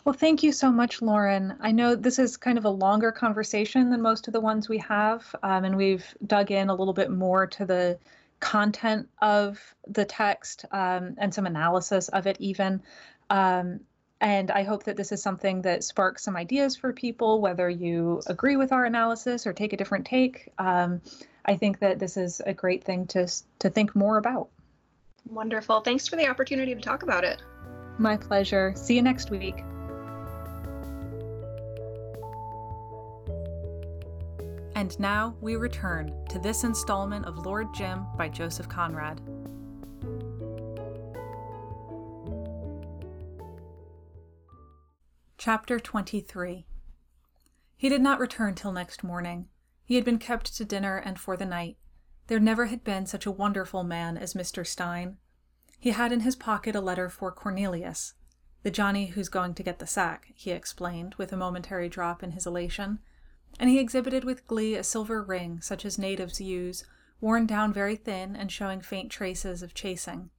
Well, thank you so much, Lauren. I know this is kind of a longer conversation than most of the ones we have, um, and we've dug in a little bit more to the content of the text um, and some analysis of it, even. Um, and I hope that this is something that sparks some ideas for people, whether you agree with our analysis or take a different take. Um, I think that this is a great thing to, to think more about. Wonderful. Thanks for the opportunity to talk about it. My pleasure. See you next week. And now we return to this installment of Lord Jim by Joseph Conrad. Chapter 23 He did not return till next morning. He had been kept to dinner and for the night. There never had been such a wonderful man as Mr. Stein. He had in his pocket a letter for Cornelius, the Johnny who's going to get the sack, he explained, with a momentary drop in his elation and he exhibited with glee a silver ring such as natives use, worn down very thin and showing faint traces of chasing.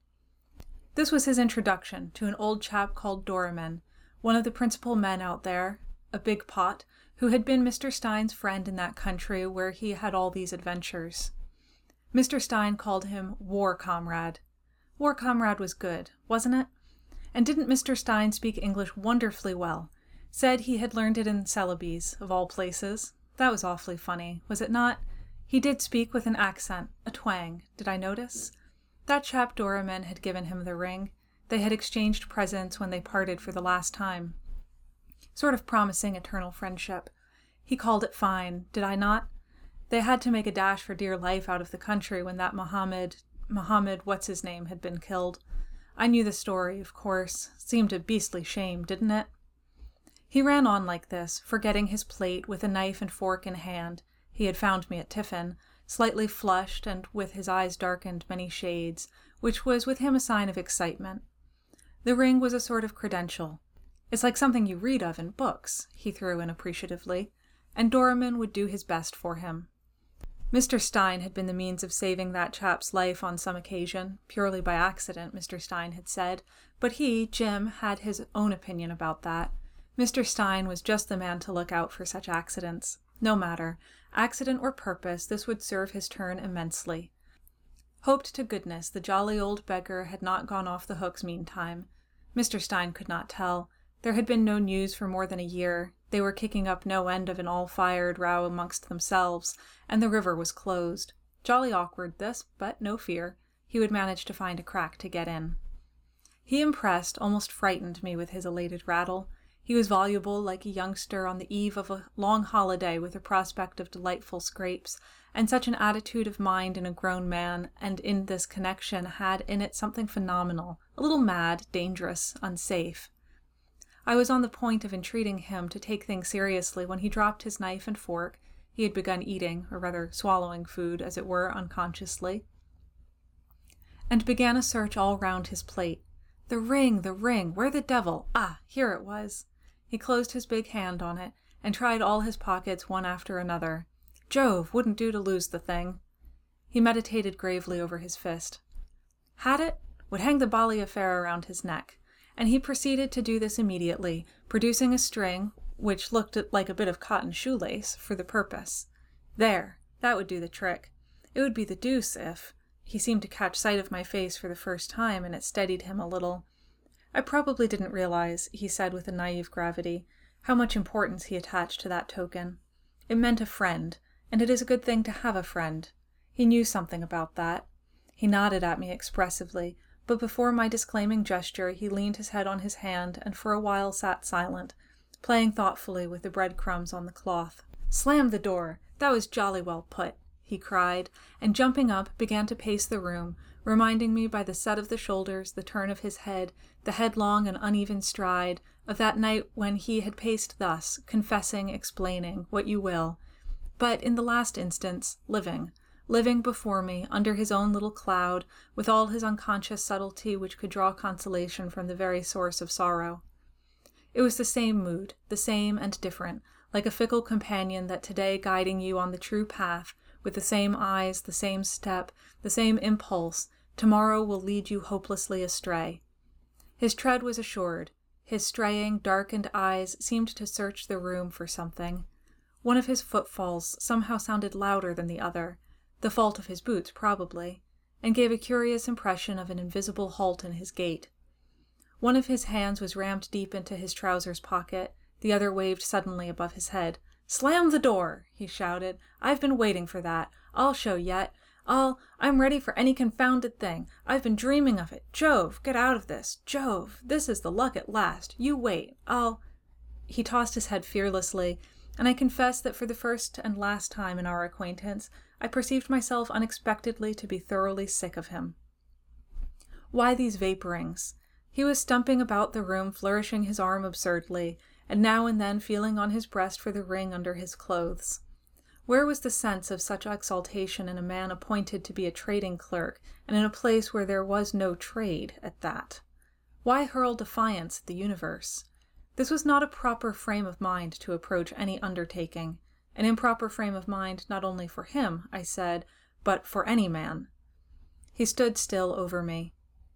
This was his introduction to an old chap called Doramin, one of the principal men out there, a big pot, who had been Mr. Stein's friend in that country where he had all these adventures. Mr. Stein called him War Comrade. War Comrade was good, wasn't it? And didn't Mr. Stein speak English wonderfully well, Said he had learned it in Celebes, of all places. That was awfully funny, was it not? He did speak with an accent, a twang, did I notice? That chap Doramin had given him the ring. They had exchanged presents when they parted for the last time. Sort of promising eternal friendship. He called it fine, did I not? They had to make a dash for dear life out of the country when that Mohammed, Mohammed what's his name, had been killed. I knew the story, of course. Seemed a beastly shame, didn't it? He ran on like this, forgetting his plate with a knife and fork in hand. He had found me at tiffin, slightly flushed and with his eyes darkened many shades, which was with him a sign of excitement. The ring was a sort of credential. It's like something you read of in books, he threw in appreciatively, and Doramin would do his best for him. Mr. Stein had been the means of saving that chap's life on some occasion, purely by accident, Mr. Stein had said, but he, Jim, had his own opinion about that Mr. Stein was just the man to look out for such accidents. No matter, accident or purpose, this would serve his turn immensely. Hoped to goodness the jolly old beggar had not gone off the hooks meantime. Mr. Stein could not tell. There had been no news for more than a year. They were kicking up no end of an all fired row amongst themselves, and the river was closed. Jolly awkward this, but no fear. He would manage to find a crack to get in. He impressed, almost frightened me with his elated rattle. He was voluble like a youngster on the eve of a long holiday with a prospect of delightful scrapes, and such an attitude of mind in a grown man, and in this connection, had in it something phenomenal, a little mad, dangerous, unsafe. I was on the point of entreating him to take things seriously when he dropped his knife and fork. He had begun eating, or rather swallowing food, as it were, unconsciously, and began a search all round his plate. The ring, the ring, where the devil? Ah, here it was. He closed his big hand on it and tried all his pockets one after another. Jove, wouldn't do to lose the thing. He meditated gravely over his fist. Had it, would hang the bally affair around his neck, and he proceeded to do this immediately, producing a string, which looked like a bit of cotton shoelace, for the purpose. There, that would do the trick. It would be the deuce if. He seemed to catch sight of my face for the first time, and it steadied him a little. I probably didn't realize, he said with a naive gravity, how much importance he attached to that token. It meant a friend, and it is a good thing to have a friend. He knew something about that. He nodded at me expressively, but before my disclaiming gesture he leaned his head on his hand and for a while sat silent, playing thoughtfully with the breadcrumbs on the cloth. Slam the door! That was jolly well put he cried, and jumping up began to pace the room, reminding me by the set of the shoulders, the turn of his head, the headlong and uneven stride, of that night when he had paced thus, confessing, explaining, what you will, but in the last instance, living, living before me under his own little cloud, with all his unconscious subtlety which could draw consolation from the very source of sorrow. It was the same mood, the same and different, like a fickle companion that today guiding you on the true path, with the same eyes, the same step, the same impulse, tomorrow will lead you hopelessly astray. His tread was assured. His straying, darkened eyes seemed to search the room for something. One of his footfalls somehow sounded louder than the other, the fault of his boots probably, and gave a curious impression of an invisible halt in his gait. One of his hands was rammed deep into his trousers pocket, the other waved suddenly above his head. Slam the door, he shouted. I've been waiting for that. I'll show yet. I'll. I'm ready for any confounded thing. I've been dreaming of it. Jove, get out of this. Jove, this is the luck at last. You wait. I'll. He tossed his head fearlessly, and I confess that for the first and last time in our acquaintance, I perceived myself unexpectedly to be thoroughly sick of him. Why these vaporings? He was stumping about the room, flourishing his arm absurdly, and now and then feeling on his breast for the ring under his clothes. Where was the sense of such exaltation in a man appointed to be a trading clerk, and in a place where there was no trade at that? Why hurl defiance at the universe? This was not a proper frame of mind to approach any undertaking, an improper frame of mind not only for him, I said, but for any man. He stood still over me.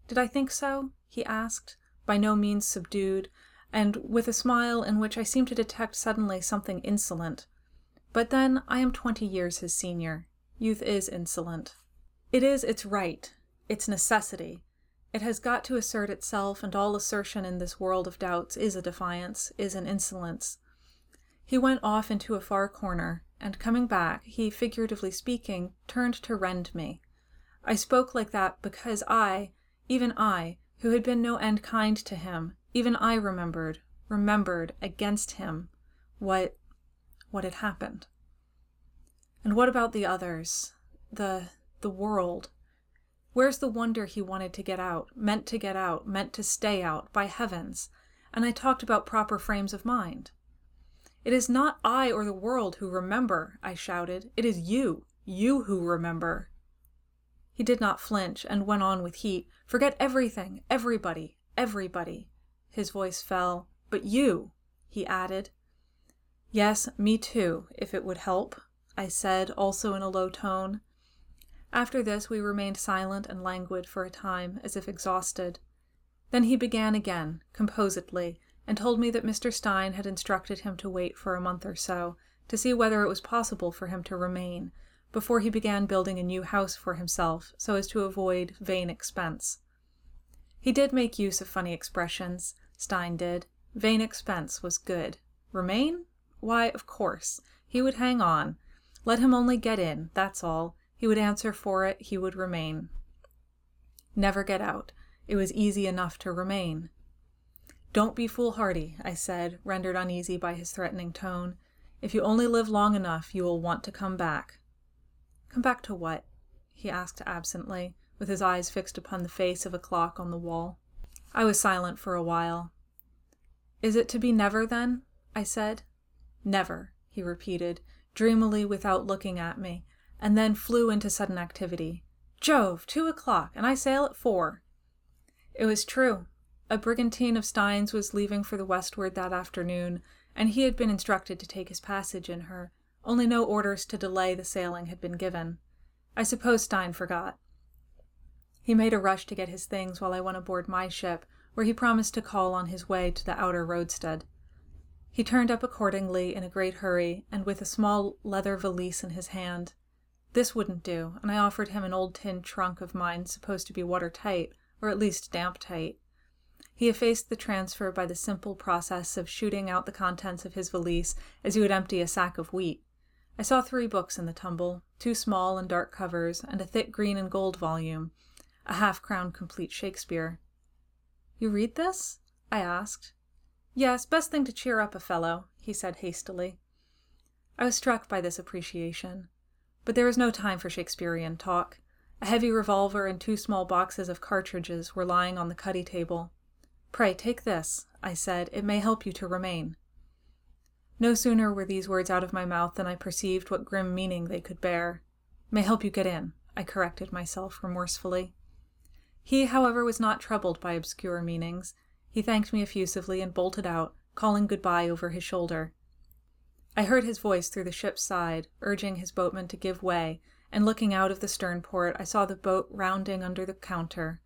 Did I think so? he asked, by no means subdued, and with a smile in which I seemed to detect suddenly something insolent. But then I am twenty years his senior. Youth is insolent. It is its right, its necessity. It has got to assert itself, and all assertion in this world of doubts is a defiance, is an insolence. He went off into a far corner, and coming back, he, figuratively speaking, turned to rend me. I spoke like that because I, even I, who had been no end kind to him, even I remembered, remembered against him what what had happened. And what about the others? The the world? Where's the wonder he wanted to get out, meant to get out, meant to stay out, by heavens? And I talked about proper frames of mind. It is not I or the world who remember, I shouted. It is you, you who remember. He did not flinch and went on with heat. Forget everything, everybody, everybody. His voice fell. But you, he added. Yes, me too, if it would help, I said, also in a low tone. After this, we remained silent and languid for a time, as if exhausted. Then he began again, composedly, and told me that Mr. Stein had instructed him to wait for a month or so to see whether it was possible for him to remain before he began building a new house for himself so as to avoid vain expense. He did make use of funny expressions, Stein did. Vain expense was good. Remain? Why, of course. He would hang on. Let him only get in, that's all. He would answer for it, he would remain. Never get out. It was easy enough to remain. Don't be foolhardy, I said, rendered uneasy by his threatening tone. If you only live long enough, you will want to come back. Come back to what? he asked absently, with his eyes fixed upon the face of a clock on the wall. I was silent for a while. Is it to be never, then? I said. Never, he repeated, dreamily without looking at me, and then flew into sudden activity. Jove, two o'clock, and I sail at four. It was true. A brigantine of Stein's was leaving for the westward that afternoon, and he had been instructed to take his passage in her, only no orders to delay the sailing had been given. I suppose Stein forgot. He made a rush to get his things while I went aboard my ship, where he promised to call on his way to the outer roadstead. He turned up accordingly in a great hurry, and with a small leather valise in his hand. This wouldn't do, and I offered him an old tin trunk of mine supposed to be watertight, or at least damp tight. He effaced the transfer by the simple process of shooting out the contents of his valise as you would empty a sack of wheat. I saw three books in the tumble, two small and dark covers, and a thick green and gold volume, a half crown complete Shakespeare. You read this? I asked. Yes, best thing to cheer up a fellow, he said hastily. I was struck by this appreciation. But there was no time for Shakespearean talk. A heavy revolver and two small boxes of cartridges were lying on the cuddy table. Pray take this, I said. It may help you to remain. No sooner were these words out of my mouth than I perceived what grim meaning they could bear. May help you get in, I corrected myself remorsefully. He, however, was not troubled by obscure meanings. He thanked me effusively and bolted out, calling good-bye over his shoulder. I heard his voice through the ship's side, urging his boatman to give way, and looking out of the stern port, I saw the boat rounding under the counter.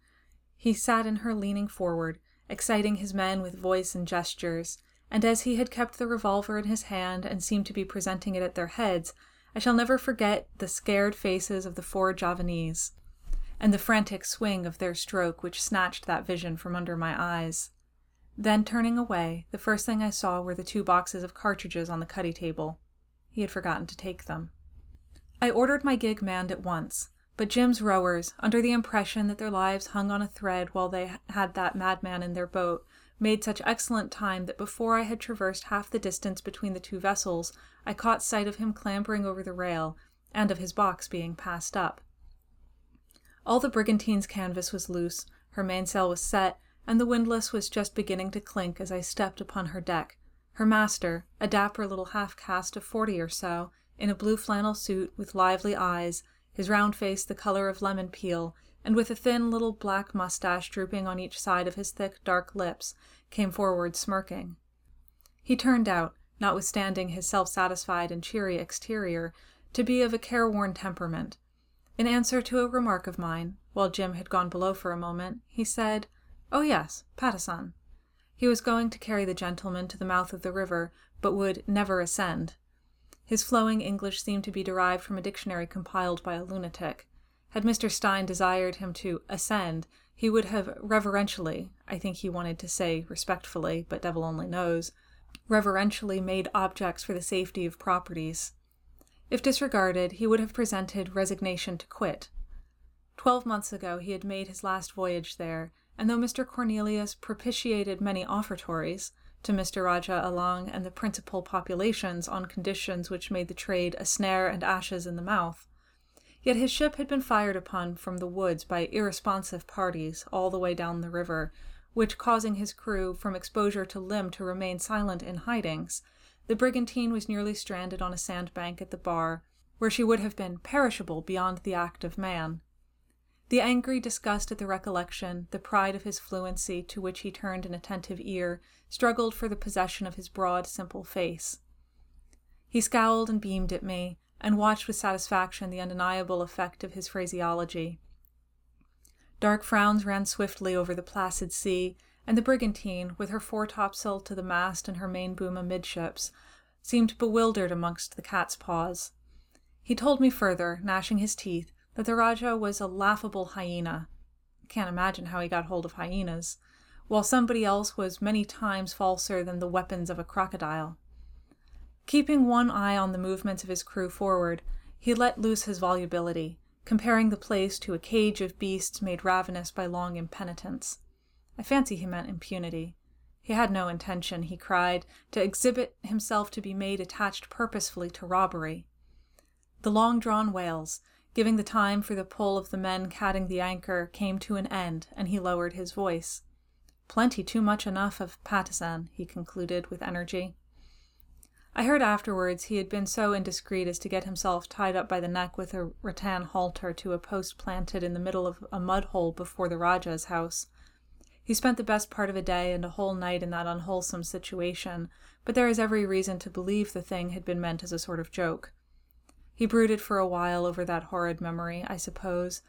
He sat in her leaning forward, exciting his men with voice and gestures, and as he had kept the revolver in his hand and seemed to be presenting it at their heads, I shall never forget the scared faces of the four Javanese, and the frantic swing of their stroke which snatched that vision from under my eyes. Then, turning away, the first thing I saw were the two boxes of cartridges on the cuddy table. He had forgotten to take them. I ordered my gig manned at once, but Jim's rowers, under the impression that their lives hung on a thread while they had that madman in their boat, made such excellent time that before I had traversed half the distance between the two vessels, I caught sight of him clambering over the rail, and of his box being passed up. All the brigantine's canvas was loose, her mainsail was set, and the windlass was just beginning to clink as I stepped upon her deck. Her master, a dapper little half caste of forty or so, in a blue flannel suit with lively eyes, his round face the color of lemon peel, and with a thin little black mustache drooping on each side of his thick dark lips, came forward smirking. He turned out, notwithstanding his self satisfied and cheery exterior, to be of a careworn temperament. In answer to a remark of mine, while Jim had gone below for a moment, he said, Oh, yes, Patusan. He was going to carry the gentleman to the mouth of the river, but would never ascend. His flowing English seemed to be derived from a dictionary compiled by a lunatic. Had Mr. Stein desired him to ascend, he would have reverentially, I think he wanted to say respectfully, but devil only knows, reverentially made objects for the safety of properties. If disregarded, he would have presented resignation to quit. Twelve months ago he had made his last voyage there, and though Mr. Cornelius propitiated many offertories, to Mr. Rajah Allang and the principal populations on conditions which made the trade a snare and ashes in the mouth. Yet his ship had been fired upon from the woods by irresponsive parties all the way down the river, which causing his crew from exposure to limb to remain silent in hidings, the brigantine was nearly stranded on a sandbank at the bar, where she would have been perishable beyond the act of man. The angry disgust at the recollection, the pride of his fluency, to which he turned an attentive ear, struggled for the possession of his broad, simple face. He scowled and beamed at me, and watched with satisfaction the undeniable effect of his phraseology. Dark frowns ran swiftly over the placid sea, and the brigantine, with her foretopsail to the mast and her main boom amidships, seemed bewildered amongst the cat's paws. He told me further, gnashing his teeth, that the Rajah was a laughable hyena. Can't imagine how he got hold of hyenas, while somebody else was many times falser than the weapons of a crocodile. Keeping one eye on the movements of his crew forward, he let loose his volubility, comparing the place to a cage of beasts made ravenous by long impenitence. I fancy he meant impunity. He had no intention, he cried, to exhibit himself to be made attached purposefully to robbery. The long drawn wails, giving the time for the pull of the men catting the anchor, came to an end, and he lowered his voice. Plenty too much enough of Patusan, he concluded with energy. I heard afterwards he had been so indiscreet as to get himself tied up by the neck with a rattan halter to a post planted in the middle of a mud hole before the Rajah's house. He spent the best part of a day and a whole night in that unwholesome situation, but there is every reason to believe the thing had been meant as a sort of joke. He brooded for a while over that horrid memory, I suppose,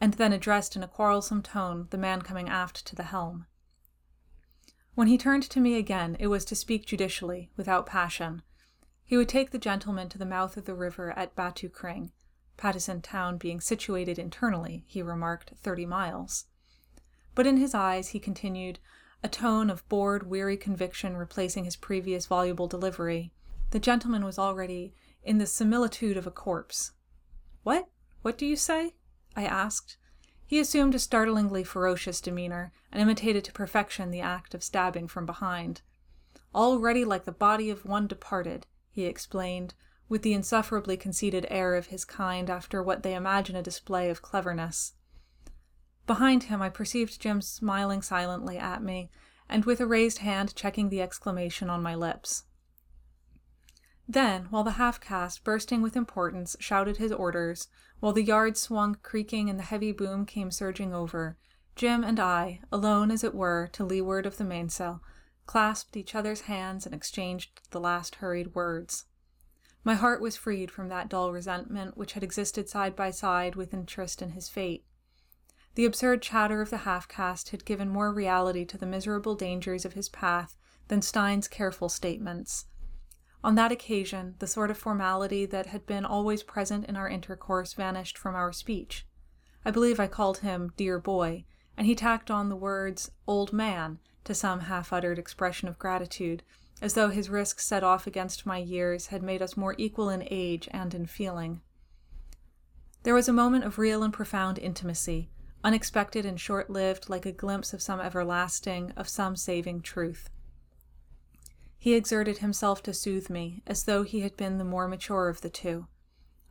and then addressed in a quarrelsome tone the man coming aft to the helm. When he turned to me again, it was to speak judicially, without passion. He would take the gentleman to the mouth of the river at Batu Kring, Patusan town being situated internally, he remarked, thirty miles. But in his eyes, he continued, a tone of bored, weary conviction replacing his previous voluble delivery. The gentleman was already in the similitude of a corpse. What? What do you say? I asked. He assumed a startlingly ferocious demeanor, and imitated to perfection the act of stabbing from behind. Already like the body of one departed, he explained, with the insufferably conceited air of his kind after what they imagine a display of cleverness. Behind him, I perceived Jim smiling silently at me, and with a raised hand checking the exclamation on my lips. Then, while the half caste, bursting with importance, shouted his orders, while the yard swung creaking and the heavy boom came surging over, Jim and I, alone as it were, to leeward of the mainsail, clasped each other's hands and exchanged the last hurried words. My heart was freed from that dull resentment which had existed side by side with interest in his fate. The absurd chatter of the half caste had given more reality to the miserable dangers of his path than Stein's careful statements. On that occasion, the sort of formality that had been always present in our intercourse vanished from our speech. I believe I called him dear boy, and he tacked on the words old man to some half uttered expression of gratitude, as though his risk set off against my years had made us more equal in age and in feeling. There was a moment of real and profound intimacy, unexpected and short lived, like a glimpse of some everlasting, of some saving truth. He exerted himself to soothe me, as though he had been the more mature of the two.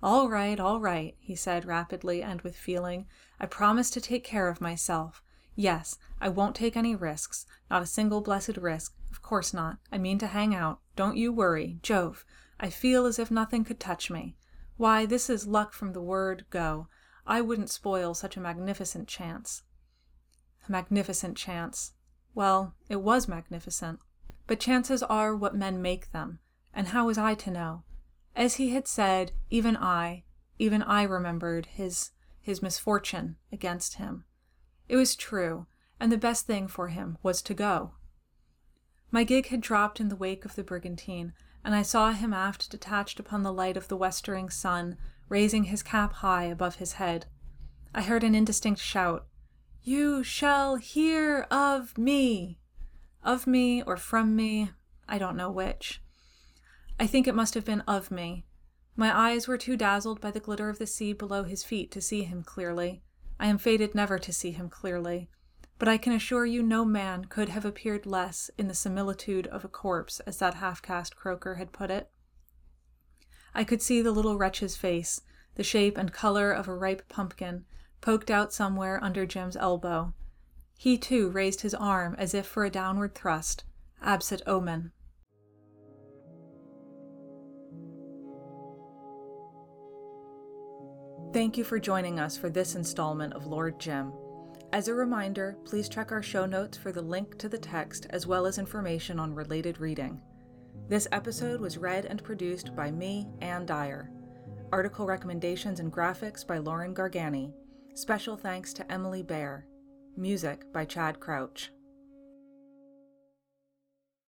All right, all right, he said rapidly and with feeling. I promise to take care of myself. Yes, I won't take any risks, not a single blessed risk. Of course not. I mean to hang out. Don't you worry. Jove, I feel as if nothing could touch me. Why, this is luck from the word go. I wouldn't spoil such a magnificent chance. A magnificent chance. Well, it was magnificent. But chances are what men make them, and how was I to know? As he had said, even I, even I remembered his his misfortune against him. It was true, and the best thing for him was to go. My gig had dropped in the wake of the brigantine, and I saw him aft detached upon the light of the westering sun, raising his cap high above his head. I heard an indistinct shout, You shall hear of me! Of me or from me, I don't know which. I think it must have been of me. My eyes were too dazzled by the glitter of the sea below his feet to see him clearly. I am fated never to see him clearly. But I can assure you no man could have appeared less in the similitude of a corpse, as that half caste croaker had put it. I could see the little wretch's face, the shape and color of a ripe pumpkin, poked out somewhere under Jim's elbow. He too raised his arm as if for a downward thrust. Absit omen. Thank you for joining us for this installment of Lord Jim. As a reminder, please check our show notes for the link to the text as well as information on related reading. This episode was read and produced by me, Anne Dyer. Article recommendations and graphics by Lauren Gargani. Special thanks to Emily Bear. Music by Chad Crouch.